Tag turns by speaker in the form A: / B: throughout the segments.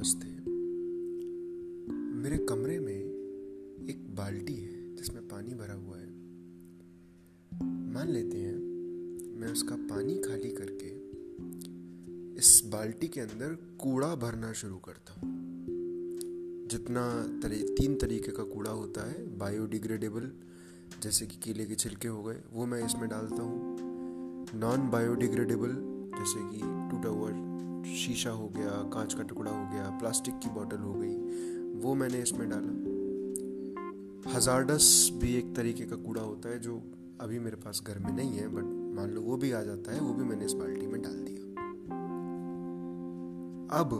A: नमस्ते। मेरे कमरे में एक बाल्टी है जिसमें पानी भरा हुआ है। मान लेते हैं मैं उसका पानी खाली करके इस बाल्टी के अंदर कूड़ा भरना शुरू करता हूँ। जितना तरे, तीन तरीके का कूड़ा होता है बायोडिग्रेडेबल जैसे कि केले के छिलके हो गए वो मैं इसमें डालता हूँ। नॉन बायोडिग्रेडेबल जैसे कि टूटा हुआ शीशा हो गया, कांच का टुकड़ा हो गया, प्लास्टिक की बोतल हो गई, वो मैंने इसमें डाला। हजारडस भी एक तरीके का कूड़ा होता है जो अभी मेरे पास घर में नहीं है बट मान लो वो भी आ जाता है, वो भी मैंने इस बाल्टी में डाल दिया। अब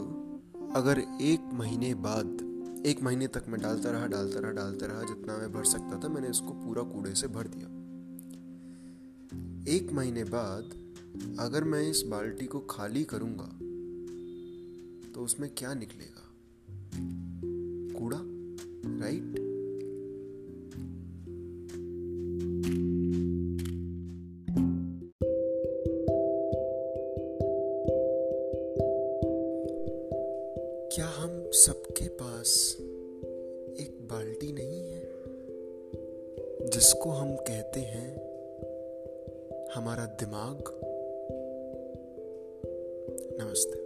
A: अगर एक महीने बाद, एक महीने तक मैं डालता रहा डालता रहा डालता रहा, जितना मैं भर सकता था, मैंने इसको पूरा कूड़े से भर दिया। एक महीने बाद अगर मैं इस बाल्टी को खाली करूँगा तो उसमें क्या निकलेगा? कूड़ा राइट क्या हम सबके पास एक बाल्टी नहीं है, जिसको हम कहते हैं हमारा दिमाग? नमस्ते।